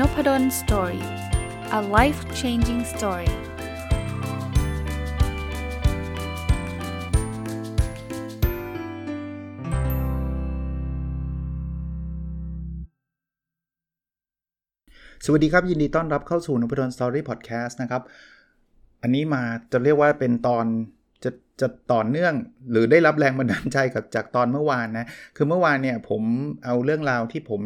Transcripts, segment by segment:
Nopadol's Story a life changing story สวัสดีครับ ยินดีต้อนรับเข้าสู่ Nopadol's Story พอดแคสต์นะครับ อันนี้มาจะเรียกว่าเป็นตอนจะจะต่อเนื่องหรือได้รับแรงบันดาลใจกับจากตอนเมื่อวานนะ คือเมื่อวานเนี่ยผมเอาเรื่องราวที่ผม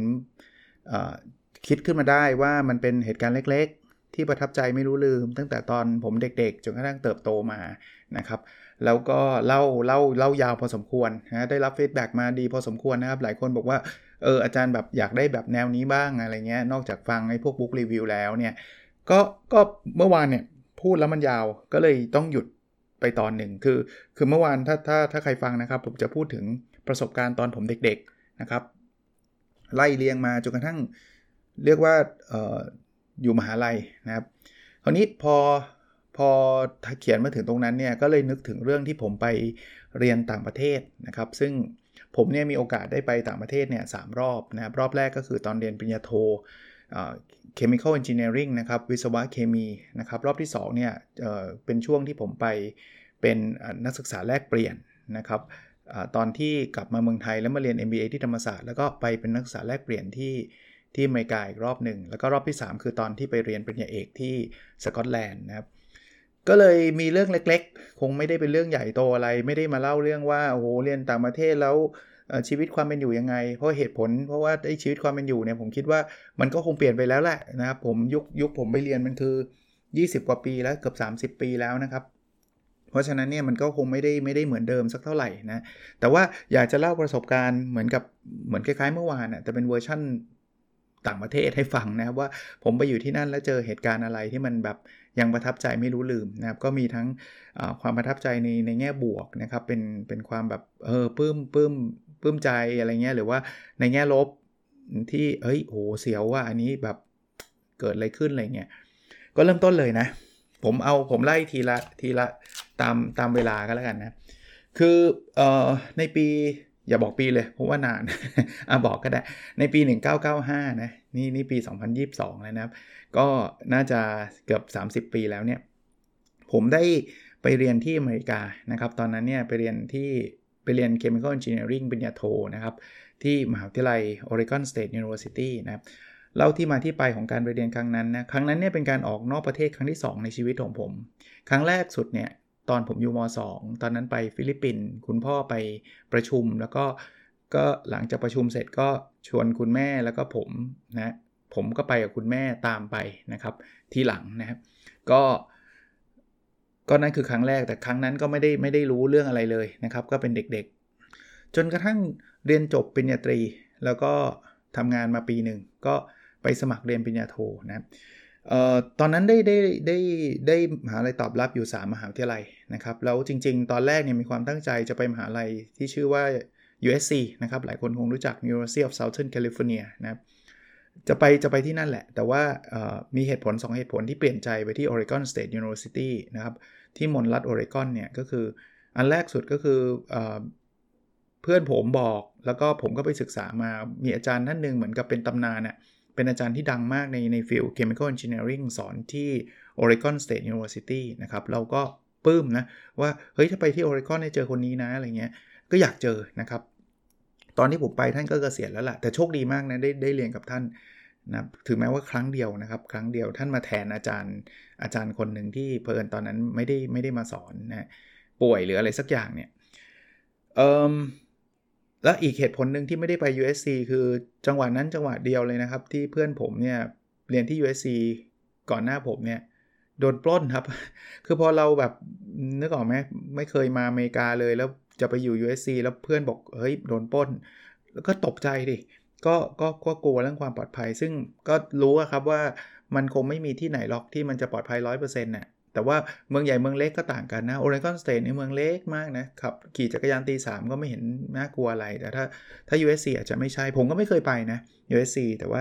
คิดขึ้นมาได้ว่ามันเป็นเหตุการณ์เล็กๆ ที่ประทับใจไม่รู้ลืม ตั้งแต่ตอนผมเด็กๆ จนกระทั่งเติบโตมานะครับแล้วก็เล่าเล่าเล่ายาวพอสมควรนะได้รับฟีดแบ็มาดีพอสมควรนะครับ หลายคนบอกว่าเอออาจารย์แบบอยากได้แบบแนวนี้บ้างอะไรเงี้ยนอกจากฟังไอ้พวกบุ๊กรีวิวแล้วเนี่ยก็ก็เมื่อวานเนี่ยพูดแล้วมันยาวก็เลยต้องหยุดไปตอนหนึ่งคือ คือเมื่อวานถ้าถ้าถ้าใครฟังนะครับ ผมจะพูดถึงประสบการณ์ตอนผมเด็ก ๆนะครับ ไล่เรียงมาจนกระทั่ง เรียกว่าออยู่มหาลัยนะครับ คราวนี้พอพอเขียนมาถึงตรงนั้นเนี่ยก็เลยนึกถึงเรื่องที่ผมไปเรียนต่างประเทศนะครับ ซึ่งผมเนี่ยมีโอกาสได้ไปต่างประเทศเนี่ยสรอบนะครับ รอบแรกก็คือตอนเรียนปริญญาโท chemical engineering นะครับวิศวะเคมีนะครับรอบที่2เนี่ยเเป็นช่วงที่ผมไปเป็นนักศึกษาแลกเปลี่ยนนะครับอตอนที่กลับมาเมืองไทยแล้วมาเรียน MBA ที่ธรรมศาสตร์แล้วก็ไปเป็นนักศึกษาแลกเปลี่ยนที่ ที่อเมริกาอีกรอบหนึ่ง แล้วก็รอบที่ 3 คือตอนที่ไปเรียนปริญญาเอกที่สกอตแลนด์นะครับก็เลยมีเรื่องเล็กๆ คงไม่ได้เป็นเรื่องใหญ่โตอะไร ไม่ได้มาเล่าเรื่องว่าโอ้โหเรียนต่างประเทศแล้วชีวิตความเป็นอยู่ยังไง เพราะเหตุผล เพราะว่าไอ้ชีวิตความเป็นอยู่เนี่ยผมคิดว่ามันก็คงเปลี่ยนไปแล้วแหละนะครับผมยุคยุคผมไปเรียนมันคือ 20 กว่าปีแล้วเกือบ30 ปีแล้วนะครับ เพราะฉะนั้นเนี่ยมันก็คงไม่ได้ไม่ได้เหมือนเดิมสักเท่าไหร่นะแต่ว่าอยากจะเล่าประสบการณ์เหมือนกับเหมือนคล้ายๆเมื่อวานอะแต่เป็นเวอร์ชั่น ต่างประเทศให้ฟังนะครับว่าผมไปอยู่ที่นั่นแล้วเจอเหตุการณ์อะไรที่มันแบบยังประทับใจไม่รู้ลืมนะครับก็มีทั้งความประทับใจในในแง่บวกนะครับเป็นเป็นความแบบเออปลื้มปลื้มปื้มใจอะไรเงี้ยหรือว่าในแง่ลบที่เฮ้ยโหเสียวว่าอันนี้แบบเกิดอะไรขึ้นอะไรเงี้ยก็เริ่มต้นเลยนะ ผมเอาผมไล่ทีละทีละตามตามเวลาก็แล้วกันนะคือออในปี อย่าบอกปีเลยเพราะว่านานอะบอกก็ได้ ในปี 1995 นะนี่นี่ปี 2022 แล้วนะครับ ก็น่าจะเกือบ 30 ปีแล้วเนี่ย ผมได้ไปเรียนที่อเมริกานะครับ ตอนนั้นเนี่ยไปเรียนที่ไปเรียน Chemical Engineering ปริญญาโทนะครับ ที่มหาวิทยาลัย Oregon State University นะครับเล่าที่มาที่ไปของการไปเรียนครั้งนั้นนะ ครั้งนั้นเนี่ยเป็นการออกนอกประเทศครั้งที่ 2 ในชีวิตของผม ครั้งแรกสุดเนี่ย ตอนผมอยู่ม .2 ตอนนั้นไปฟิลิปปินส์คุณพ่อไปประชุมแล้วก็ก็หลังจากประชุมเสร็จก็ชวนคุณแม่แล้วก็ผมนะผมก็ไปกับคุณแม่ตามไปนะครับ ทีหลังนะครับ ก็ก็นั่นคือครั้งแรกแต่ครั้งนั้นก็ไม่ได้ไม่ได้รู้เรื่องอะไรเลยนะครับ ก็เป็นเด็กๆ จนกระทั่งเรียนจบปริญญาตรี แล้วก็ทำงานมาปีหนึ่งก็ไปสมัครเรียนปริญญาโทนะครับ ตอนนั้นได้ได้ได้ได้มหาลัยตอบรับอยู่ 3 มหาวิทยาลัยนะครับแล้วจริง ๆ ตอนแรกเนี่ยมีความตั้งใจจะไปมหาลัยที่ชื่อว่า USC นะครับหลายคนคงรู้จัก University of Southern California นะครับจะไปจะไปที่นั่นแหละ แต่ว่ามีเหตุผล 2 เหตุผลที่เปลี่ยนใจไปที่ Oregon State University นะครับที่มณรัฐโอเรกอนเนี่ยก็คืออันแรกสุดก็คือเอเพื่อนผมบอกแล้วก็ผมก็ไปศึกษามามีอาจารย์ท่านหนึ่งเหมือนกับเป็นตำนานน่ย เป็นอาจารย์ที่ดังมากในในฟิล Chemical Engineering สอนที่ Oregon State University นะครับ เราก็ปื้มนะ ว่าเฮ้ยถ้าไปที่ Oregon ได้เจอคนนี้นะอะไรเงี้ย ก็อยากเจอนะครับ ตอนที่ผมไปท่านก็เกษียณแล้วล่ะ แต่โชคดีมากนะได้ได้เรียนกับท่านนะถึงแม้ว่าครั้งเดียวนะครับ ครั้งเดียวท่านมาแทนอาจารย์อาจารย์คนหนึ่งที่เพลินตอนนั้นไม่ได้ไม่ได้มาสอนนะป่วยหรืออะไรสักอย่างเนี่ยเอ่อ และอีกเหตุผลหนึ่งที่ไม่ได้ไป USC คือจังหวะนั้นจังหวะเดียวเลยนะครับ ที่เพื่อนผมเนี่ยเรียนที่ USC ก่อนหน้าผมเนี่ยโดนปล้นครับ คือพอเราแบบนึกออกไหมไม่เคยมาอเมริกาเลยแล้วจะไปอยู่ USC แล้วเพื่อนบอกเฮ้ยโดนปล้น แล้วก็ตกใจดิก็ก็ก็กลัวเรื่องความปลอดภัย ซึ่งก็รู้ครับว่ามันคงไม่มีที่ไหนหรอกที่มันจะปลอดภัย 100%น่ะ แต่ว่าเมืองใหญ่เมืองเล็กก็ต่างกันนะโอเรกอน State ในเมืองเล็กมากนะครับขี่จักรยานตีสามก็ไม่เห็นน่ากลัวอะไร แต่ถ้าถ้า USC อาจจะไม่ใช่ ผมก็ไม่เคยไปนะ USC แต่ว่า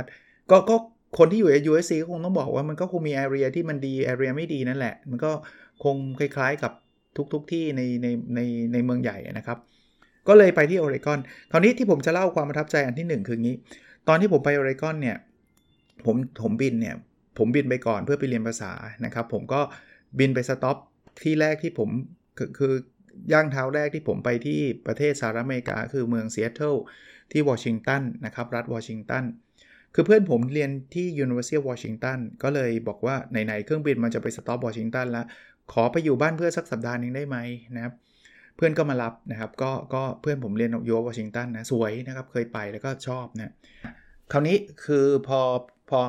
ก็ก็คนที่อยู่ใน USC ก็คงต้องบอกว่ามันก็คงมี area ที่มันดี area ไม่ดีนั่นแหละ มันก็คงคล้ายๆกับทุกๆทที่ในในในในเมืองใหญ่นะครับ ก็เลยไปที่โอเรกอนคราวนี้ที่ผมจะเล่าความประทับใจอันที่ 1 คืองี้ ตอนที่ผมไปโอเรกอนเนี่ยผมผมบินเนี่ยผมบินไปก่อนเพื่อไปเรียนภาษานะครับ ผมก็ บินไป stop ที่แรกที่ผมคือคือย่างเท้าแรกที่ผมไปที่ประเทศสหรัฐอเมริกา คือเมืองซีแอตเทิลที่วอชิงตันนะครับ รัฐวอชิงตันคือเพื่อนผมเรียนที่ University of Washington ก็เลยบอกว่าไหนๆเครื่องบินมันจะไป stop วอชิงตันแล้ว ขอไปอยู่บ้านเพื่อนสักสัปดาห์นึงได้ไหมนะครับเพื่อนก็มารับนะครับก็ก็เพื่อนผมเรียนอยู่วอชิงตันนะสวยนะครับเคยไปแล้วก็ชอบนะคราวนี้คือพอพอ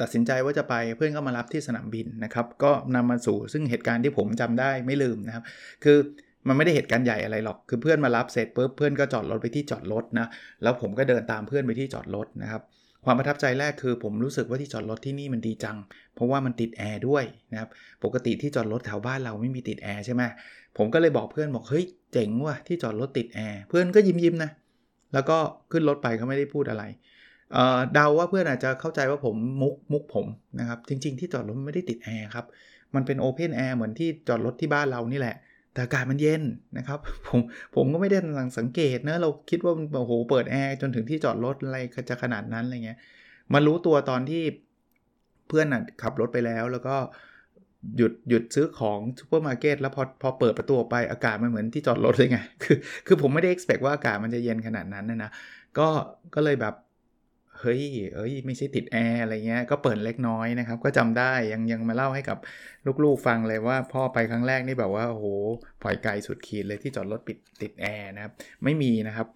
ตัดสินใจว่าจะไปเพื่อนก็มารับที่สนามบินนะครับ ก็นำมาสู่ซึ่งเหตุการณ์ที่ผมจำได้ไม่ลืมนะครับ คือมันไม่ได้เหตุการณ์ใหญ่อะไรหรอก คือเพื่อนมารับเสร็จปุ๊บเพื่อนก็จอดรถไปที่จอดรถนะ แล้วผมก็เดินตามเพื่อนไปที่จอดรถนะครับ ความประทับใจแรกคือ ผมรู้สึกว่าที่จอดรถที่นี่มันดีจัง เพราะว่ามันติดแอร์ด้วยนะครับ ปกติที่จอดรถแถวบ้านเราไม่มีติดแอร์ใช่ไหมผมก็เลยบอกเพื่อนบอกเฮ้ยเจ๋งว่ะที่จอดรถติดแอร์ เพื่อนก็ยิ้มยิ้มนะ แล้วก็ขึ้นรถไปเขาไม่ได้พูดอะไร เดาว่าเพื่อนอาจจะเข้าใจว่าผมมุกมุกผมนะครับ จริง ๆ ที่จอดรถไม่ได้ติดแอร์ครับ มันเป็น open air เหมือนที่จอดรถที่บ้านเรานี่แหละ แต่อากาศมันเย็นนะครับ ผมผมก็ไม่ได้สังเกตนะ เราคิดว่าโอ้โหเปิดแอร์จนถึงที่จอดรถอะไรจะขนาดนั้นอะไรเงี้ยมารู้ตัวตอนที่เพื่อนขับรถไปแล้วแล้วก็หยุดหยุดซื้อของซูเปอร์มาร์เก็ตแล้วพอพอเปิดประตูไปอากาศมันเหมือนที่จอดรถเลยไง คือคือผมไม่ได้ expect ว่าอากาศมันจะเย็นขนาดนั้นนะนะ ก็ก็เลยแบบ เฮ้ยเอ้ย ไม่ใช่ติดแอร์อะไรเงี้ยก็เปิดเล็กน้อยนะครับ ก็จำได้ยังยังมาเล่าให้กับลูกๆฟังเลยว่าพ่อไปครั้งแรกนี่แบบว่าโอ้โหปล่อยไกลสุดขีดเลยที่จอดรถปิดติดแอร์นะครับ ไม่มีนะครับ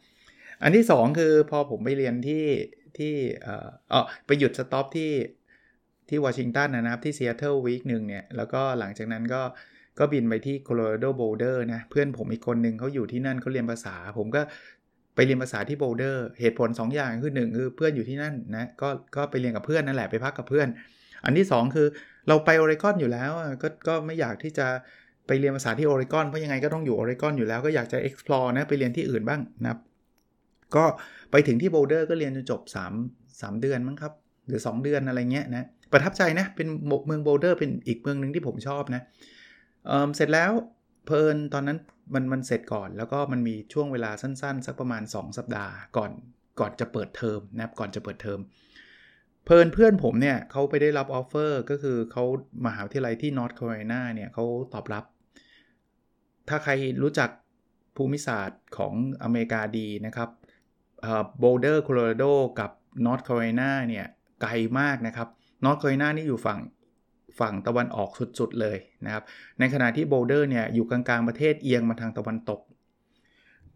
อันที่ 2 คือพอผมไปเรียนที่ที่เอ่อไปหยุด stop ที่ที่วอชิงตันนะครับที่ซีแอตเทิล week หนึ่งเนี่ยแล้วก็หลังจากนั้นก็ก็บินไปที่โคโลราโดโบลเดอร์นะเพื่อนผมอีกคนหนึ่งเขาอยู่ที่นั่นเขาเรียนภาษา ผมก็ เรียนภาษาที่โบลเดอร์เหตุผล 2 อย่างคือ 1 คือเพื่อนอยู่ที่นั่นนะก็ก็ไปเรียนกับเพื่อนนั่นแหละไปพักกับเพื่อน อันที่ 2 คือเราไปโอเรกอนอยู่แล้วก็ก็ไม่อยากที่จะไปเรียนภาษาที่โอเรกอนเพราะยังไงก็ต้องอยู่โอเรกอนอยู่แล้วก็อยากจะ explore นะไปเรียนที่อื่นบ้างนะก็ไปถึงที่โบลเดอร์ก็เรียนจนจบ 3 3 เดือนมั้งครับ หรือ 2 เดือนอะไรเงี้ยนะประทับใจนะเป็นเมืองโบลเดอร์เป็นอีกเมืองหนึ่งที่ผมชอบนะเสร็จแล้วเผอิญตอนนั้น มันมันเสร็จก่อนแล้วก็มันมีช่วงเวลาสั้นๆ สักประมาณ 2 สัปดาห์ก่อนก่อนจะเปิดเทอมนะครับก่อนจะเปิดเทอมเผอิญเพื่อนผมเนี่ยเขาไปได้รับ offer ก็คือเขามหาวิทยาลัยที่นอร์ทแคโรไลนาเนี่ยเขาตอบรับ ถ้าใครรู้จักภูมิศาสตร์ของอเมริกาดีนะครับโบลเดอร์โคโลราโดกับนอร์ทแคโรไลนาเนี่ยไกลมากนะครับนอร์ทแคโรไลนานี่อยู่ฝั่ง ฝั่งตะวันออกสุดๆเลยนะครับ ในขณะที่โบลเดอร์เนี่ยอยู่กลางๆประเทศเอียงมาทางตะวันตก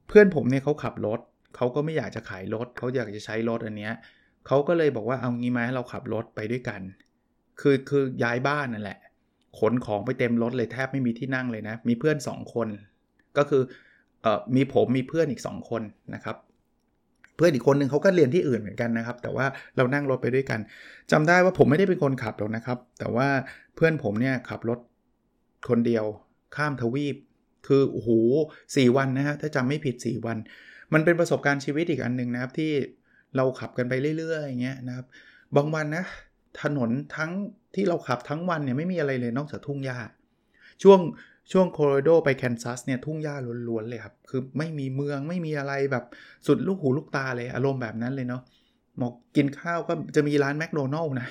เพื่อนผมเนี่ยเขาขับรถเขาก็ไม่อยากจะขายรถเขาอยากจะใช้รถอันเนี้ยเขาก็เลยบอกว่าเอางี้ไหมเราขับรถไปด้วยกัน คือคือย้ายบ้านนั่นแหละ ขนของไปเต็มรถเลยแทบไม่มีที่นั่งเลยนะ มีเพื่อน 2 คน ก็คือเอ่อมีผมมีเพื่อนอีก 2 คนนะครับ เพื่อนอีกคนหนึ่งเขาก็เรียนที่อื่นเหมือนกันนะครับ แต่ว่าเรานั่งรถไปด้วยกันจำได้ว่าผมไม่ได้เป็นคนขับหรอกนะครับ แต่ว่าเพื่อนผมเนี่ยขับรถคนเดียวข้ามทวีป คือโอ้โหสี่วันนะฮะถ้าจำไม่ผิด 4 วัน มันเป็นประสบการณ์ชีวิตอีกอันหนึ่งนะครับที่เราขับกันไปเรื่อยๆอย่างเงี้ยนะครับบางวันนะถนนทั้งที่เราขับทั้งวันเนี่ยไม่มีอะไรเลยนอกจากทุ่งหญ้าช่วง ช่วงโคโลราโดไปแคนซัสเนี่ยทุ่งหญ้าล้วนๆเลยครับ คือไม่มีเมืองไม่มีอะไรแบบสุดลูกหูลูกตาเลยอารมณ์แบบนั้นเลยเนาะหมอกกินข้าวก็จะมีร้านแมคโดนัลล์นะ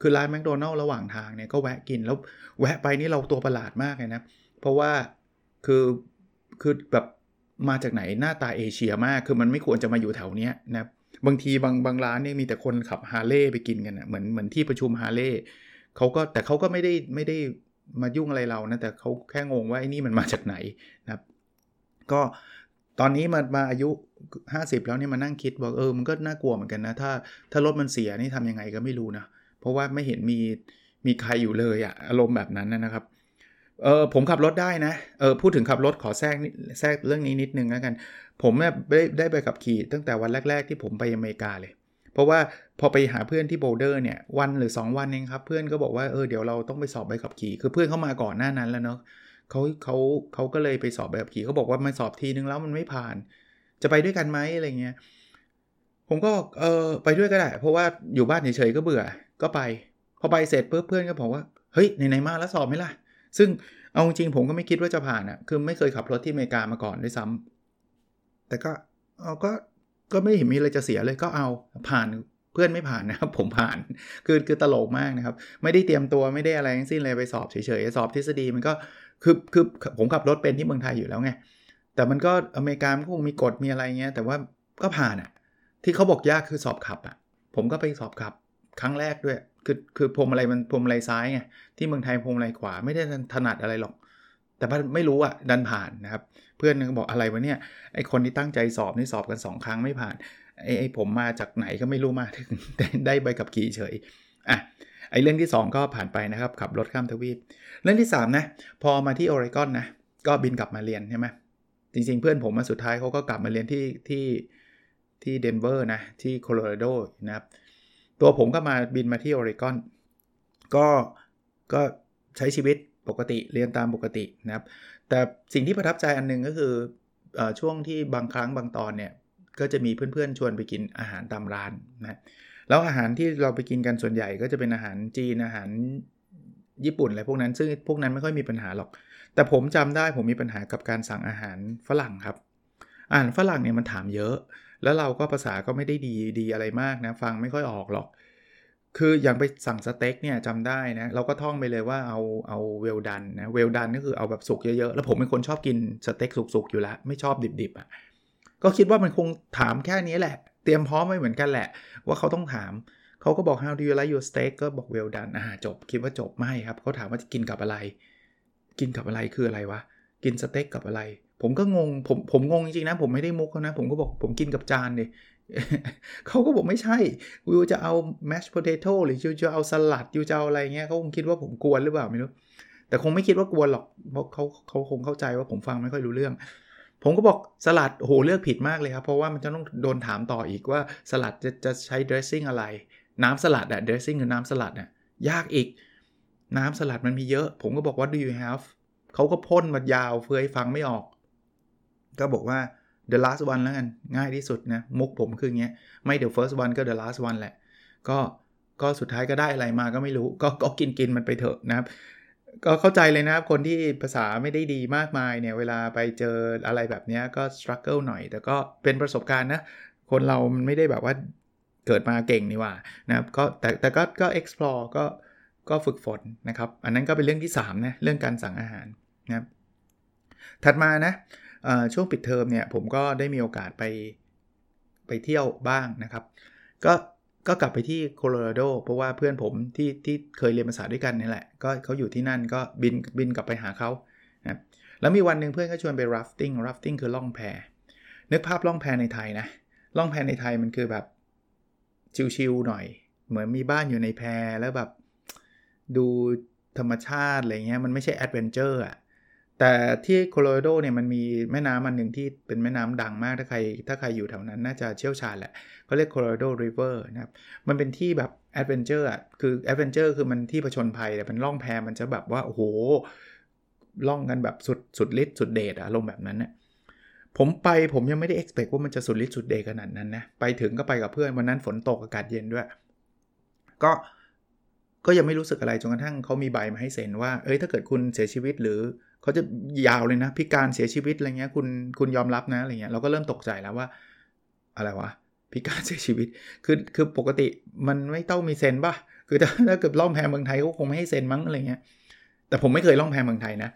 คือร้านแมคโดนัลล์ระหว่างทางเนี่ยก็แวะกินแล้วแวะไปนี่เราตัวประหลาดมากเลยนะ เพราะว่าคือคือแบบมาจากไหนหน้าตาเอเชียมากคือมันไม่ควรจะมาอยู่แถวเนี้ยนะบางทีบางบางร้านเนี่ยมีแต่คนขับฮาร์เลย์ไปกินกันนะเหมือนเหมือนที่ประชุมฮาร์เลย์เขาก็แต่เขาก็ไม่ได้ไม่ได้ มายุ่งอะไรเรานะแต่เขาแค่งงว่าไอ้นี่มันมาจากไหนนะครับก็ตอนนี้มามาอายุ 50 แล้วเนี่ยมานั่งคิดบอกเออมันก็น่ากลัวเหมือนกันนะถ้าถ้ารถมันเสียนี่ทำยังไงก็ไม่รู้นะเพราะว่าไม่เห็นมีมีใครอยู่เลยอะอารมณ์แบบนั้นนะครับเออผมขับรถได้นะเออพูดถึงขับรถขอแทรกแทรกเรื่องนี้นิดนึงแล้วกัน ผมเนี่ยได้ได้ไปขับขี่ตั้งแต่วันแรก ๆ ที่ผมไปอเมริกาเลย เพราะว่าพอไปหาเพื่อนที่โบลเดอร์เนี่ยวันหรือ 2 วันเองครับ เพื่อนก็บอกว่าเออเดี๋ยวเราต้องไปสอบใบขับขี่ คือเพื่อนเข้ามาก่อนหน้านั้นแล้วเนาะเขาเขาเขาก็เลยไปสอบใบขับขี่เขาบอกว่ามาสอบทีนึงแล้วมันไม่ผ่าน จะไปด้วยกันไหมอะไรเงี้ยผมก็เออไปด้วยก็ได้ เพราะว่าอยู่บ้านเฉยๆก็เบื่อก็ไป พอไปเสร็จเพื่อนก็บอกว่าเฮ้ยไหนๆมาแล้วสอบไหมล่ะ ซึ่งเอาจริงผมก็ไม่คิดว่าจะผ่านอะ่ะคือไม่เคยขับรถที่อเมริกามาก่อนด้วยซ้ำแต่ก็เอาก็ ก็ไม่เห็นมีอะไรจะเสียเลยก็เอาผ่านเพื่อนไม่ผ่านนะครับ ผมผ่านคือคือตลกมากนะครับ ไม่ได้เตรียมตัวไม่ได้อะไรทั้งสิ้นเลยไปสอบเฉยๆสอบทฤษฎีมันก็คือคือผมขับรถเป็นที่เมืองไทยอยู่แล้วไงแต่มันก็อเมริกามันคงมีกฎมีอะไรเงี้ยแต่ว่าก็ผ่านอะ่ะที่เขาบอกยากคือสอบขับอะ่ะผมก็ไปสอบขับครั้งแรกด้วย คือคือพวงมาลัยมันพวงมาลัยซ้ายไงที่เมืองไทยพวงมาลัยขวาไม่ได้ถนัดอะไรหรอก แต่ไม่รู้อะดันผ่านนะครับ พื่อนก็บอกอะไรวะเนี่ยไอคนที่ตั้งใจสอบนี่สอบกัน 2 ครั้งไม่ผ่านไอไอผมมาจากไหนก็ไม่รู้มาถึงได้ใบกับขี่เฉยอะไอเรื่องที่ 2 ก็ผ่านไปนะครับขับรถข้ามทวีป เรื่องที่3นะพอมาที่ออริกอนนะก็บินกลับมาเรียนใช่ไหมจริงๆ เพื่อนผมมาสุดท้ายเขาก็กลับมาเรียนที่ที่ที่เดนเวอร์นะที่โคโลราโดนะครับตัวผมก็มาบินมาที่ออริกอนก็ก็ใช้ชีวิตปกติเรียนตามปกตินะครับ แต่สิ่งที่ประทับใจอันนึงก็คืออช่วงที่บางครั้งบางตอนเนี่ยก็จะมีเพื่อนๆชวนไปกินอาหารตามร้านนะแล้วอาหารที่เราไปกินกันส่วนใหญ่ก็จะเป็นอาหารจีนอาหารญี่ปุ่นอะไรพวกนั้น ซึ่งพวกนั้นไม่ค่อยมีปัญหาหรอก แต่ผมจำได้ผมมีปัญหากับการสั่งอาหารฝรั่งครับ อาหารฝรั่งเนี่ยมันถามเยอะ แล้วเราก็ภาษาก็ไม่ได้ดีดีอะไรมากนะ ฟังไม่ค่อยออกหรอก คืออย่างไปสั่งสเต็กเนี่ยจำได้นะ เราก็ท่องไปเลยว่าเอาเอาเวลดันนะเวลดันก็คือเอาแบบสุกเยอะๆ แล้วผมเป็นคนชอบกินสเต็กสุกๆ อยู่แล้ว ไม่ชอบดิบๆอะ่ะก็คิดว่ามันคงถามแค่นี้แหละ เตรียมพร้อมไว้เหมือนกันแหละ ว่าเขาต้องถาม เขาก็บอก how do you like your steak ก็บอก well done อ่าจบ คิดว่าจบไม่ครับ เขาถามว่าจะกินกับอะไร กินกับอะไรคืออะไรวะ กินสเต็กกับอะไร ผมก็งง ผมผมงงจริงๆนะ ผมไม่ได้มุกเขานะ ผมก็บอกผมกินกับจานเลย เขาก็บอกไม่ใช่วิวจะเอาแมชโพเตโต้หรือยูจะเอาสลัดยูจะเอาอะไรเงี้ยเขาคงคิดว่าผมกวนหรือเปล่าไม่รู้แต่คงไม่คิดว่ากวนหรอกเพราะเขาเขาคงเข้าใจว่าผมฟังไม่ค่อยรู้เรื่อง ผมก็บอกสลัดโหเลือกผิดมากเลยครับ เพราะว่ามันจะต้องโดนถามต่ออีกว่าสลัดจะจะใช้ดรสซิ่งอะไร น้ำสลัดอะดรสซิ่งหรือน้ำสลัดอะยากอีก น้ำสลัดมันมีเยอะ ผมก็บอกว่า do you have เขาก็พ่นมายาวเฟือยฟังไม่ออก ก็บอกว่า the last one แล้วกัน ง่ายที่สุดนะ มุกผมคืออย่างเงี้ย ไม่ the first one ก็ the last one แหละ ก็ก็สุดท้ายก็ได้อะไรมาก็ไม่รู้ ก็ก็กินกินมันไปเถอะนะครับ ก็เข้าใจเลยนะครับ คนที่ภาษาไม่ได้ดีมากมายเนี่ย เวลาไปเจออะไรแบบนี้ก็ struggle หน่อย แต่ก็เป็นประสบการณ์นะ คนเรามันไม่ได้แบบว่าเกิดมาเก่งนี่ว่านะครับก็แต่แต่ก็ก็ explore ก็ก็ฝึกฝนนะครับ อันนั้นก็เป็นเรื่องที่3นะเรื่องการสั่งอาหารนะครับถัดมานะ ช่วงปิดเทอมเนี่ยผมก็ได้มีโอกาสไปไปเที่ยวบ้างนะครับ ก็ก็กลับไปที่โคโลราโดเพราะว่าเพื่อนผมที่ที่เคยเรียนภาษาด้วยกันนี่แหละ ก็เขาอยู่ที่นั่นก็บินบินกลับไปหาเขานะแล้วมีวันหนึ่งเพื่อนก็ชวนไป rafting rafting คือล่องแพนึกภาพล่องแพในไทยนะล่องแพในไทยมันคือแบบชิลๆหน่อย เหมือนมีบ้านอยู่ในแพแล้วแบบดูธรรมชาติอะไรเงี้ยมันไม่ใช่ adventure อะ แต่ที่โคโลราโดเนี่ยมันมีแม่น้ำมันหนึ่งที่เป็นแม่น้ำดังมาก ถ้าใครถ้าใครอยู่แถวนั้นน่าจะเชี่ยวชาญแหละเขาเรียก Colorado River นะครับ มันเป็นที่แบบ adventure อะคือ adventure คือมันที่ผจญภัยแต่เป็นล่องแพมันจะแบบว่า โอ้โห ล่องกันแบบสุดสุดฤทธิ์สุดเดชอะลงแบบนั้นเนี่ยผมไปผมยังไม่ได้ expect ว่ามันจะสุดฤทธิ์สุดเดชขนาดนั้นนะ ไปถึงก็ไปกับเพื่อนวันนั้นฝนตกอากาศเย็นด้วย ก็ก็ยังไม่รู้สึกอะไรจนกระทั่งเขามีใบมาให้เซ็นว่าเอ้ยถ้าเกิดคุณเสียชีวิตหรือ เขาจะยาวเลยนะ พิการเสียชีวิตอะไรเงี้ยคุณคุณยอมรับนะอะไรเงี้ยเราก็เริ่มตกใจแล้วว่า อะไรวะพิการเสียชีวิต คือคือปกติมันไม่ต้องมีเซ็นป่ะคือถ้าถ้าเกิดล่องแพเมืองไทยก็คงไม่ให้เซ็นมั้งอะไรเงี้ยแต่ผมไม่เคยล่องแพเมืองไทยนะ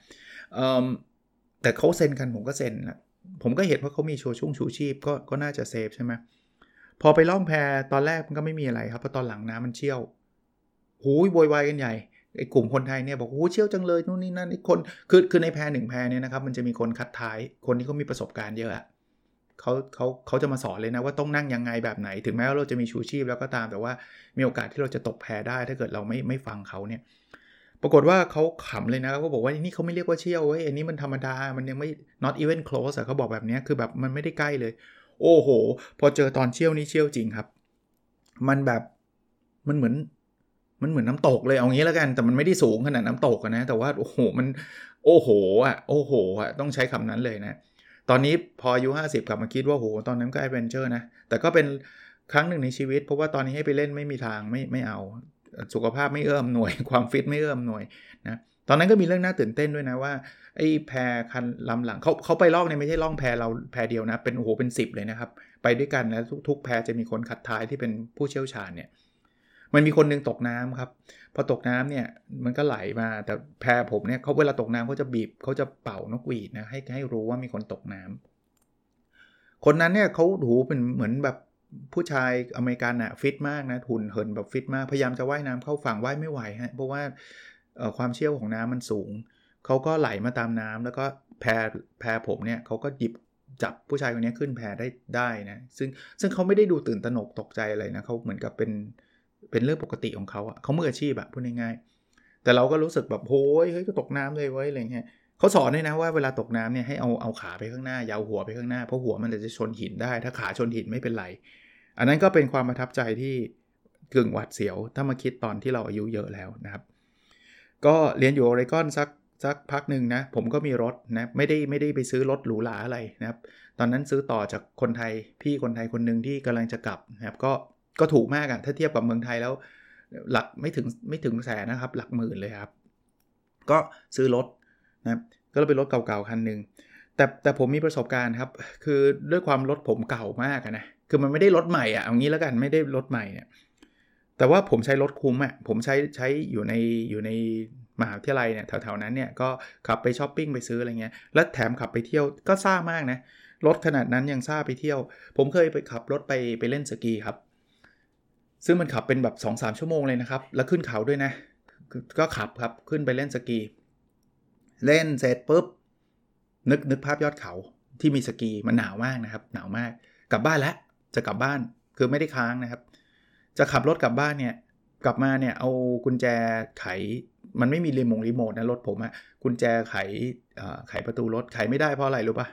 แต่เขาเซ็นกันผมก็เซ็นนะผมก็เห็นว่าเขามีโชว์ช่วงชูชีพก็ก็น่าจะเซฟใช่ไหมพอไปล่องแพตอนแรกมันก็ไม่มีอะไรครับเพราะตอนหลังน้ำมันเชี่ยวหูยโวยวายกันใหญ่ ไอ้กลุ่มคนไทยเนี่ยบอกโอ้เชี่ยวจังเลยนู่นนี่นั่นไอ้คนคือคือในแพรหนึ่งแพรเนี่ยนะครับมันจะมีคนคัดท้ายคนที่เขามีประสบการณ์เยอะเขาเขาเขาจะมาสอนเลยนะว่าต้องนั่งยังไงแบบไหน ถึงแม้ว่าเราจะมีชูชีพแล้วก็ตามแต่ว่ามีโอกาสที่เราจะตกแพได้ ถ้าเกิดเราไม่ไม่ฟังเขาเนี่ยปรากฏว่าเขาขำเลยนะเขาบอกว่านี่เขาไม่เรียกว่าเชี่ยวเว้ยอันนี้มันธรรมดา มันยังไม่ not even close เขาบอกแบบนี้คือแบบมันไม่ได้ใกล้เลย โอ้โห พอเจอตอนเชี่ยวนี่เชี่ยวจริงครับ มันแบบมันเหมือน มันเหมือนน้ำตกเลยเอางี้แล้วกันแต่มันไม่ได้สูงขนาดน้ำตกนะ แต่ว่าโอ้โหมันโอ้โหอะโอ้โหอะต้องใช้คำนั้นเลยนะ ตอนนี้พออายุ50 กลับมาคิดว่าโหตอนนั้นก็ adventure นะ แต่ก็เป็นครั้งหนึ่งในชีวิต เพราะว่าตอนนี้ให้ไปเล่นไม่มีทางไม่ไม่เอา สุขภาพไม่เอื้อมหน่วย ความฟิตไม่เอื้อมหน่วยนะตอนนั้นก็มีเรื่องน่าตื่นเต้นด้วยนะว่าไอ้แพคันลำหลังเขาเขาไปลอกเนี่ยไม่ใช่ล่องแพเราแพเดียวนะเป็นโอ้โหเป็น 10 เลยนะครับ ไปด้วยกันแล้วทุกแพจะมีคนขัดท้ายที่เป็นผู้เชี่ยวชาญเนี่ย มันมีคนนึงตกน้ำครับ พอตกน้ำเนี่ยมันก็ไหลมาแต่แพผมเนี่ยเขาเวลาตกน้ำเขาจะบีบเขาจะเป่านกหวีดนะให้ให้รู้ว่ามีคนตกน้ำคนนั้นเนี่ยเขาหูเป็นเหมือนแบบผู้ชายอเมริกันอะฟิตมากนะทุนเหินแบบฟิตมากพยายามจะว่ายน้ำเข้าฝั่งว่ายไม่ไหวฮะเพราะว่าความเชี่ยวของน้ำมันสูงเขาก็ไหลมาตามน้ำแล้วก็แพแพผมเนี่ยเขาก็หยิบจับผู้ชายคนนี้ขึ้นแพได้ได้นะซึ่งซึ่งเขาไม่ได้ดูตื่นตระหนกตกใจอะไรนะเขาเหมือนกับเป็น เป็นเรื่องปกติของเขาอะเขามืออาชีพอะพูดง่ายๆแต่เราก็รู้สึกแบบโอ้ยเฮ้ยก็ตกน้ำเลยเว้ยอะไรเงี้ยเขาสอนด้วยนะว่าเวลาตกน้ำเนี่ยให้เอาเอาขาไปข้างหน้ายาวหัวไปข้างหน้าเพราะหัวมันจะชนหินได้ ถ้าขาชนหินไม่เป็นไร อันนั้นก็เป็นความประทับใจที่กึ่งหวัดเสียว ถ้ามาคิดตอนที่เราอายุเยอะแล้วนะครับ ก็เรียนอยู่ออริกอนสักสักพักหนึ่งนะ ผมก็มีรถนะไม่ได้ไม่ได้ไปซื้อรถหรูหราอะไรนะครับ ตอนนั้นซื้อต่อจากคนไทยพี่คนไทยคนหนึ่งที่กำลังจะกลับนะครับก็ ก็ถูกมากอะถ้าเทียบกับเมืองไทยแล้ว หลักไม่ถึงไม่ถึงแสนนะครับ หลักหมื่นเลยครับ ก็ซื้อรถนะก็เลยเป็นรถเก่าๆคันหนึ่งแต่แต่ผมมีประสบการณ์ครับ คือด้วยความรถผมเก่ามากนะคือมันไม่ได้รถใหม่อะเอางี้แล้วกันไม่ได้รถใหม่เนี่ยแต่ว่าผมใช้รถคุ้มอะผมใช้ใช้อยู่ในอยู่ในมหาวิทยาลัยเนี่ยแถวๆนั้นเนี่ยก็ขับไปช้อปปิ้งไปซื้ออะไรเงี้ยแล้วแถมขับไปเที่ยวก็ซ่ามากนะรถขนาดนั้นยังซ่าไปเที่ยว ผมเคยไปขับรถไปไปเล่นสกีครับ ซึ่งมันขับเป็นแบบ2-3ชั่วโมงเลยนะครับ แล้วขึ้นเขาด้วยนะ ก็ขับครับขึ้นไปเล่นสกี เล่นเสร็จปุ๊บ นึกนึกภาพยอดเขาที่มีสกีมันหนาวมากนะครับ หนาวมาก กลับบ้านแล้วจะกลับบ้านคือไม่ได้ค้างนะครับ จะขับรถกลับบ้านเนี่ย กลับมาเนี่ยเอากุญแจไข มันไม่มีรีโมงรีโมทนะรถผมอะกุญแจไขไขประตูรถไขไม่ได้เพราะอะไรรู้ปะ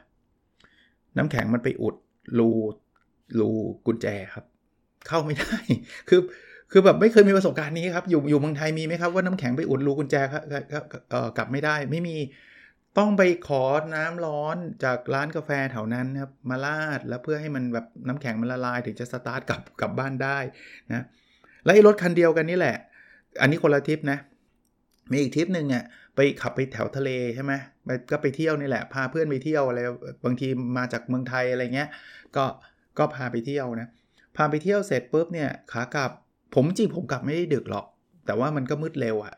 น้ำแข็งมันไปอุดรูรูกุญแจครับ เข้าไม่ได้ คือคือแบบไม่เคยมีประสบการณ์นี้ครับอยู่อยู่เมืองไทยมีไหมครับว่าน้ำแข็งไปอุดรูกุญแจครับกลับไม่ได้ ไม่มีต้องไปขอน้ำร้อนจากร้านกาแฟแถวนั้นครับมาลาดแล้วเพื่อให้มันแบบน้ำแข็งมันละลายถึงจะสตาร์ทกลับกลับบ้านได้นะแล้วไอ้รถคันเดียวกันนี่แหละ อันนี้คนละทิปนะ มีอีกทริปหนึ่งอะไปขับไปแถวทะเลใช่ไหมไก็ไปเที่ยวนี่แหละพาเพื่อนไปเที่ยวอะไรบางทีมาจากเมืองไทยอะไรเงี้ยก็ก็พาไปเที่ยวนะ พาไปเที่ยวเสร็จปุ๊บเนี่ยขากลับผมจริงผมกลับไม่ได้ดึกหรอก แต่ว่ามันก็มืดเร็วอะ่ะ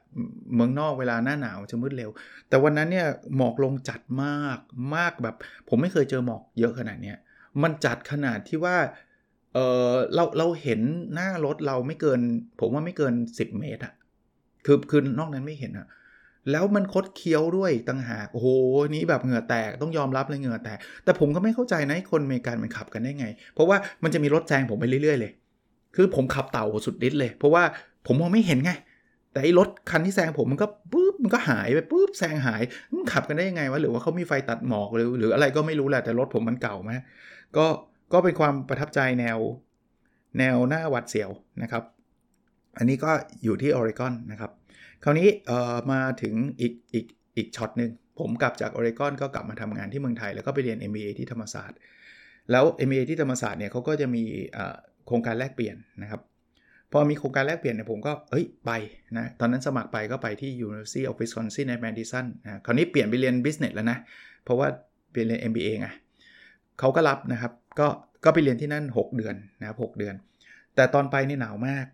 เมืองนอกเวลาหน้าหนาวจะมืดเร็ว แต่วันนั้นเนี่ยหมอกลงจัดมากมากแบบ ผมไม่เคยเจอหมอกเยอะขนาดเนี้ยมันจัดขนาดที่ว่าเออเราเราเห็นหน้ารถเราไม่เกิน ผมว่าไม่เกิน 10 เมตรอะคือคือนอกนั้นไม่เห็นอะ แล้วมันคดเคี้ยวด้วยต่างหากโอ้โหนี้แบบเหงื่อแตกต้องยอมรับเลยเหงื่อแตก แต่ผมก็ไม่เข้าใจนะคนอเมริกันมันขับกันได้ไง เพราะว่ามันจะมีรถแซงผมไปเรื่อยๆเลย คือผมขับเต่าสุดฤทธิ์เลย เพราะว่าผมมองไม่เห็นไง แต่ไอ้รถคันที่แซงผมมันก็ปุ๊บมันก็หายไปปุ๊บแซงหายมันขับกันได้ยังไงวะหรือว่าเขามีไฟตัดหมอกหรือหรืออะไรก็ไม่รู้แหละแต่รถผมมันเก่ามากก็ก็เป็นความประทับใจแนวแนวหน้าวัดเสียวนะครับ อันนี้ก็อยู่ที่ออริกอนนะครับ คราวนี้มาถึงอีกอีกอีกช็อตหนึ่งผมกลับจากออริกอนก็กลับมาทำงานที่เมืองไทย แล้วก็ไปเรียน MBA ที่ธรรมศาสตร์ แล้ว MBA ที่ธรรมศาสตร์เนี่ยเขาก็จะมีโครงการแลกเปลี่ยนนะครับ พอมีโครงการแลกเปลี่ยนเนี่ยผมก็เอ้ยไปนะตอนนั้นสมัครไปก็ไปที่ University of Wisconsin ใน Madison นะคราวนี้เปลี่ยนไปเรียน Business แล้วนะ เพราะว่าเปลี่ยนเรียน MBA ไงเขาก็รับนะครับก็ก็ไปเรียนที่นั่น 6 เดือนนะครับ6เดือน แต่ตอนไปนี่หนาวมาก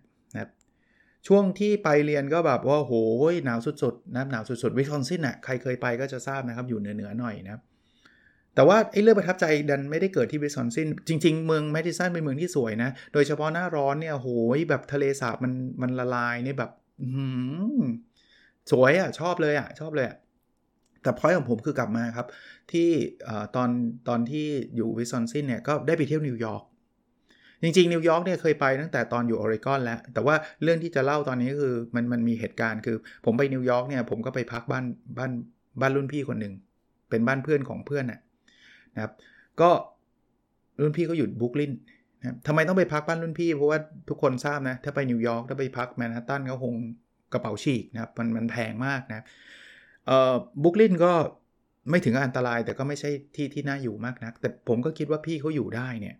ช่วงที่ไปเรียนก็แบบว่าโหยหนาวสุดๆนะหนาวสุดๆวิสคอนซินอะใครเคยไปก็จะทราบนะครับอยู่เหนือๆหน่อยนะแต่ว่าไอ้เรื่องประทับใจดันไม่ได้เกิดที่วิสคอนซินจริง ๆ เมืองแมดิสันเป็นเมืองที่สวยนะ โดยเฉพาะหน้าร้อนเนี่ยโหยแบบทะเลสาบมันมันละลายเนี่ยแบบสวยอะชอบเลยอะชอบเลยอะแต่พอยของผมคือกลับมาครับ ที่ตอนตอนที่อยู่วิสคอนซินเนี่ยก็ได้ไปเที่ยวนิวยอร์ก จริงๆนิวยอร์กเนี่ยเคยไปตั้งแต่ตอนอยู่โอเรกอนแล้ว แต่ว่าเรื่องที่จะเล่าตอนนี้คือมันมันมีเหตุการณ์คือ ผมไปนิวยอร์กเนี่ยผมก็ไปพักบ้านบ้านบ้านรุ่นพี่คนหนึ่งเป็นบ้านเพื่อนของเพื่อนน่ะนะครับก็รุ่นพี่เขาอยู่บรูคลินนะทำไมต้องไปพักบ้านรุ่นพี่ เพราะว่าทุกคนทราบนะ ถ้าไปนิวยอร์กถ้าไปพักแมนฮัตตันเขาคงกระเป๋าฉีกนะครับมันมันแพงมากนะเอ่อบุกลินก็ไม่ถึงอันตรายแต่ก็ไม่ใช่ที่ที่น่าอยู่มากนัก แต่ผมก็คิดว่าพี่เขาอยู่ได้เนี่ย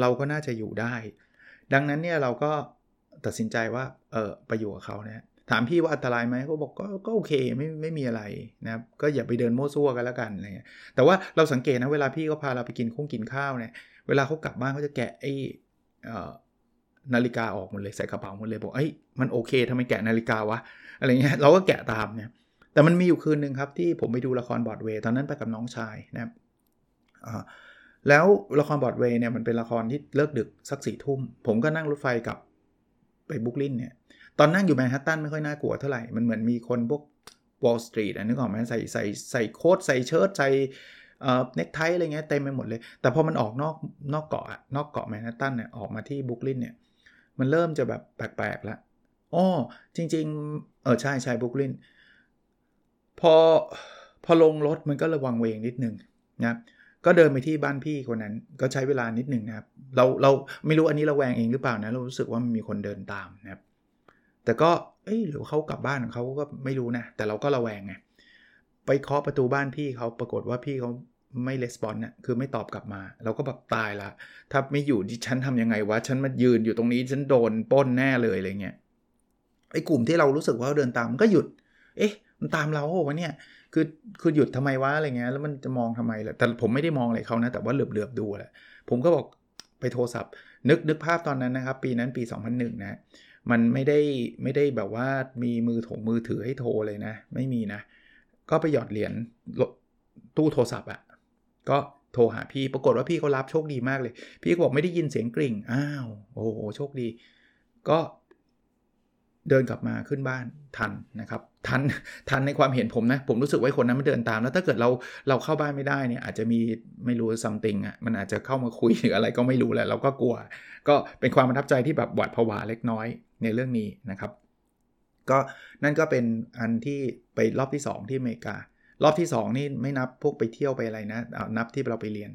เราก็น่าจะอยู่ได้ ดังนั้นเนี่ยเราก็ตัดสินใจว่าเออไปอยู่กับเขานะถามพี่ว่าอันตรายไหมเขาบอกก็ก็โอเคไม่ไม่มีอะไรนะครับก็อย่าไปเดินโม้ซั่วกันแล้วกันอะไรเงี้ยแต่ว่าเราสังเกตนะเวลาพี่เขาพาเราไปกินคงกินข้าวเนี่ยเวลาเขากลับบ้านเขาจะแกะไอ้นาฬิกาออกหมดเลยใส่กระเป๋าหมดเลยบอกเอ้ยมันโอเคทำไมแกะนาฬิกาวะอะไรเงี้ยเราก็แกะตามเนี่ยแต่มันมีอยู่คืนหนึ่งครับที่ผมไปดูละครบรอดเวย์ตอนนั้นไปกับน้องชายนะครับ แล้วละครบรอดเวย์เนี่ยมันเป็นละครที่เลิกดึกสักสี่ทุ่ม ผมก็นั่งรถไฟกลับไปบรูคลินเนี่ย ตอนนั่งอยู่แมนฮัตตันไม่ค่อยน่ากลัวเท่าไหร่ มันเหมือนมีคนพวกวอลสตรีทนึกออกไหมใส่ใส่ใส่โค้ทใส่เชิ้ตใส่เอ่อเน็กไทอะไรเงี้ยเต็มไปหมดเลย แต่พอมันออกนอกนอกเกาะนอกเกาะแมนฮัตตันเนี่ยออกมาที่บุกลินเนี่ยมันเริ่มจะแบบแปลกๆแล้วอ๋อจริง ๆ เออใช่ใช่บุกลินพอพอลงรถมันก็ระวังเวงนิดนึงนะ ก็เดินไปที่บ้านพี่คนนั้นก็ใช้เวลานิดหนึ่งนะครับ เราเราไม่รู้อันนี้เราแวงเองหรือเปล่านะ เรารู้สึกว่ามีคนเดินตามนะครับ แต่ก็เอ้ยหรือเขากลับบ้านของเขาก็ไม่รู้นะ แต่เราก็ระแวงไงไปเคาะประตูบ้านพี่เขาปรากฏว่าพี่เขาไม่レスปอนนะคือไม่ตอบกลับมา เราก็แบบตายละ ถ้าไม่อยู่ที่ฉันทำยังไงวะ ฉันมายืนอยู่ตรงนี้ ฉันโดนป้นแน่เลยอะไรเงี้ยไอ้กลุ่มที่เรารู้สึกว่าเดินตามก็หยุด เอ๊ะ มันตามเราวะเนี่ย คือคือหยุดทำไมวะอะไรเงี้ยแล้วมันจะมองทำไมล่ะแต่ผมไม่ได้มองอะไรเขานะ แต่ว่าเหลือบๆดูแหละผมก็บอกไปโทรศัพท์ นึกนึกภาพตอนนั้นนะครับ ปีนั้นปี 2001 นะมันไม่ได้ไม่ได้แบบว่ามีมือถงมือถือให้โทรเลยนะ ไม่มีนะ ก็ไปหยอดเหรียญตู้โทรศัพท์อะ่ะก็โทรหาพี่ปรากฏว่าพี่เขารับโชคดีมากเลย พี่ก็บอกไม่ได้ยินเสียงกริ่งอ้าวโอ้โหโชคดี ก็ เดินกลับมาขึ้นบ้านทันนะครับทันทันในความเห็นผมนะ ผมรู้สึกว่าคนนั้นมันเดินตาม แล้วถ้าเกิดเราเราเข้าบ้านไม่ได้เนี่ยอาจจะมีไม่รู้ซัมติงอะมันอาจจะเข้ามาคุยหรืออะไรก็ไม่รู้แหละเราก็กลัว ก็เป็นความประทับใจที่แบบหวาดผวาเล็กน้อยในเรื่องนี้นะครับ ก็นั่นก็เป็นอันที่ไปรอบที่ 2 ที่อเมริกา รอบที่ 2 นี่ไม่นับพวกไปเที่ยวไปอะไรนะเอานับที่เราไปเรียน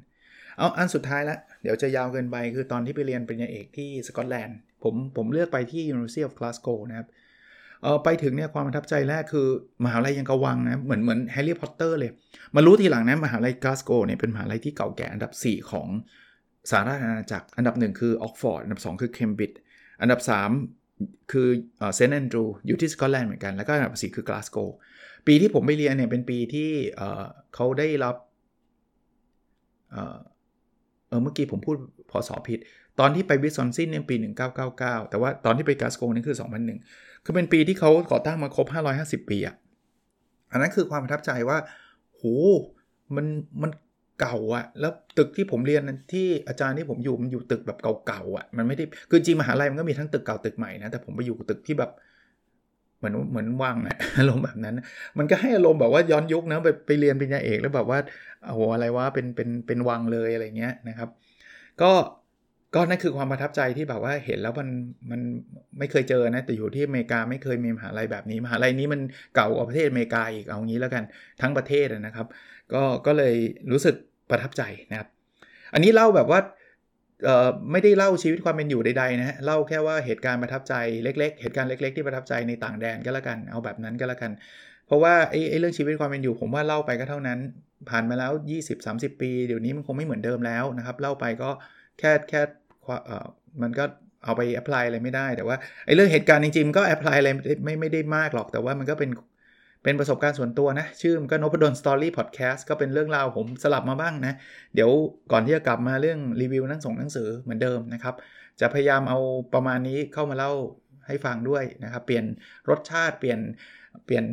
เอาอันสุดท้ายละเดี๋ยวจะยาวเกินไปคือตอนที่ไปเรียนปริญญาเอกที่สกอตแลนด์ ผมผมเลือกไปที่ University of Glasgow นะครับเออไปถึงเนี่ยความประทับใจแรกคือ มหาลัยยังกะวังนะ เหมือนเหมือนแฮร์รี่พอตเตอร์เลย มารู้ทีหลังนะ มหาลัยกลาสโกว์เนี่ยเป็นมหาลัยที่เก่าแก่อันดับ 4 ของสหราชอาณาจักร อันดับ 1 คือออกซ์ฟอร์ด อันดับ 2 คือเคมบริดจ์ อันดับ 3 คือเซนต์แอนดรูส์อยู่ที่สกอตแลนด์เหมือนกัน แล้วก็อันดับ 4 คือกลาสโกว์ปีที่ผมไปเรียนเนี่ยเป็นปีที่เขาได้รับเออเมื่อกี้ผมพูดพอสอผิด ตอนที่ไปวิสคอนซินเนี่ยปี 1999 แต่ว่าตอนที่ไปกลาสโกว์นี่คือ 2001 คือเป็นปีที่เขาก่อตั้งมาครบ 550 ปีอะอันนั้นคือความประทับใจว่าโหมันมันเก่าอะแล้วตึกที่ผมเรียนที่อาจารย์ที่ผมอยู่มันอยู่ตึกแบบเก่าๆอะมันไม่ได้คือจริงมหาลัยมันก็มีทั้งตึกเก่าตึกใหม่นะแต่ผมไปอยู่ตึกที่แบบเหมือนเหมือนว่างอะอารมณ์แบบนั้น มันก็ให้อารมณ์แบบว่าย้อนยุคนะไปไปเรียนปริญญาเอกแล้วแบบว่าโอ้โหอะไรว่าเป็นเป็นเป็นวังเลยอะไรเงี้ยนะครับ ก็ ก็นั่นคือความประทับใจที่แบบว่าเห็นแล้วมันมันไม่เคยเจอนะ แต่อยู่ที่อเมริกาไม่เคยมีมหาลัยแบบนี้ มหาลัยนี้มันเก่ากว่าประเทศอเมริกาอีกเอางี้แล้วกันทั้งประเทศนะครับ ก็ก็เลยรู้สึกประทับใจนะครับ อันนี้เล่าแบบว่าไม่ได้เล่าชีวิตความเป็นอยู่ใดๆนะฮะเล่าแค่ว่าเหตุการณ์ประทับใจเล็ก ๆ เหตุการณ์เล็ก ๆ ที่ประทับใจในต่างแดนก็แล้วกันเอาแบบนั้นก็แล้วกัน เพราะว่าไอ้เรื่องชีวิตความเป็นอยู่ ผมว่าเล่าไปก็เท่านั้น ผ่านมาแล้ว 20-30 ปี เดี๋ยวนี้มันคงไม่เหมือนเดิมแล้วนะครับ เล่าไปก็แค่แค่ มันก็เอาไปแอพพลายอะไรไม่ได้ แต่ว่าไอ้เรื่องเหตุการณ์จริงๆก็แอพพลายอะไรไม่ไม่ได้มากหรอก แต่ว่ามันก็เป็นเป็นประสบการณ์ส่วนตัวนะ ชื่อมันก็นพดล Story Podcast ก็เป็นเรื่องราวผมสลับมาบ้างนะ เดี๋ยวก่อนที่จะกลับมาเรื่องรีวิวหนังสรุปหนังสือเหมือนเดิมนะครับ จะพยายามเอาประมาณนี้เข้ามาเล่าให้ฟังด้วยนะครับ เปลี่ยนรสชาติเปลี่ยนเปลี่ยน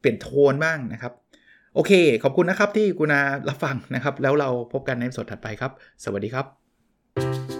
เปลี่ยนโทนบ้างนะครับ โอเค ขอบคุณนะครับที่กรุณารับฟังนะครับ แล้วเราพบกันใน episode ถัดไปครับ สวัสดีครับ